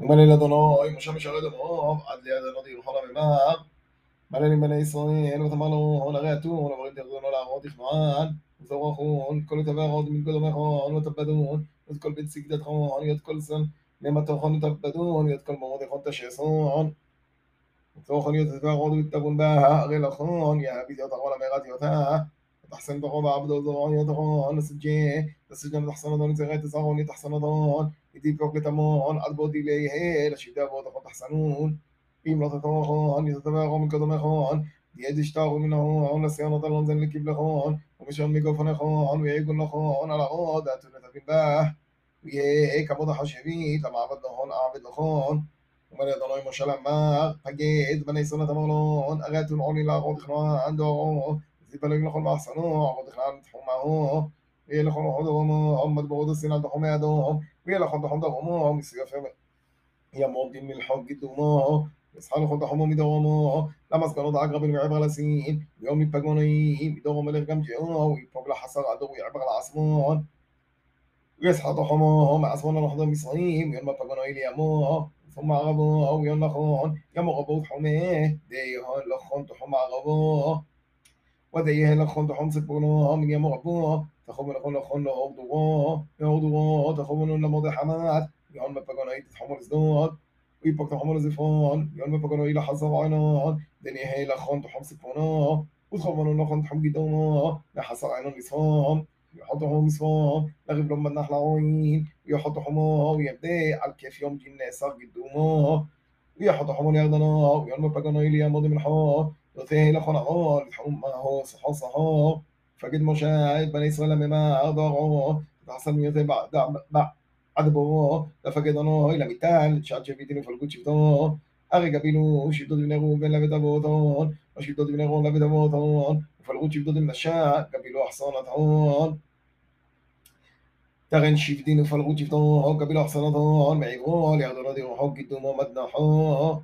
ומלא אדוני משה משרת אמור עד ליד אדוני ירחון הממר מלא עם בני ישראל ותאמר לו הרי אתון עבורים תרדונו להראות תכנוען וזורחון כל תברות מן קודמכון ותבדון ואת כל בית סגדתכון יד כל סן למתוכון ותבדון יד כל מורדכון תשסון ותוכן יד תברות ותבון בה הרי לכון יהביד יתרון אמרת יותה تحسن تقوم عبد الزرعون يتقون نسجي نسجن تحسن دون زغيت تسعون تحسن دون يدي بوك لتمون أدبود إليه لشدة بود تحسنون إم لا تتوخون يتتبعون من قدمخون يد اشتاغوا منه نسيان طلون زن لكيب لخون ومشون ميقوفن خون ويقول لخون على عودة تنتبين باه ويه كبود حشبي تمع عبد لخون أعبد لخون ومن يدنوي مشال عمار فجيد بني سنة تمغلون أغاتون عوني لا ele kono hodo homo homo bodo sina to home ado hom ele kono hodo homo hom siga feme يا ماضي من الحج دموعه يسحل خد حمومي دوامه لما سكنوا ضاق قبل يعبر على سنين يوم يبقوني بدوم ملك جم جعوه يبقى حصل عدو يعبر على عصمون يسحل حموهم عصمون نحضر مصريم يوم يبقوني اليموه ثم عربوه يوم نخون. يوم غبوه حميه ديهون لخون تحم عربوه وديه لخون تحم سبونوه من يوم غبوه تخوم لخون لخون لأوضو يوضو تخوم لمضي حمات يون مبقوناي تتحمل زدود ويبقى تحمل زفون يون مبقوناي لحظة عينون دنيه لخون تحوم سبونو وتخوم لخون تحوم قدومو لحظة عينون لسفون يحطهم مسفهم لغيب لما النحل عوين ويحط حماه ويبدأ على الكيف يوم جن صار قدومه ويحط حمون يغدنا ويوم بقنا إلي يمضي من حاه وثيه لخون عون الحوم ما هو صحا صحا فقد مشاهد بني إسرائيل مما ضاعوا تحصل ميوتي بعد بعد بو لفقدنا إلى ميتال شاد شفيتين فالقود شفتو أغي قبيلو شفتو بن روبن لبدا بوطون وشفتو بن رون لبدا بوطون وفالقود شفتو من الشاد قبيلو أحصانتون تغن شفدين فالغو شفتو قبيلو أحصانتون معيبو ليغدو ردي وحوق قدومو مدنحو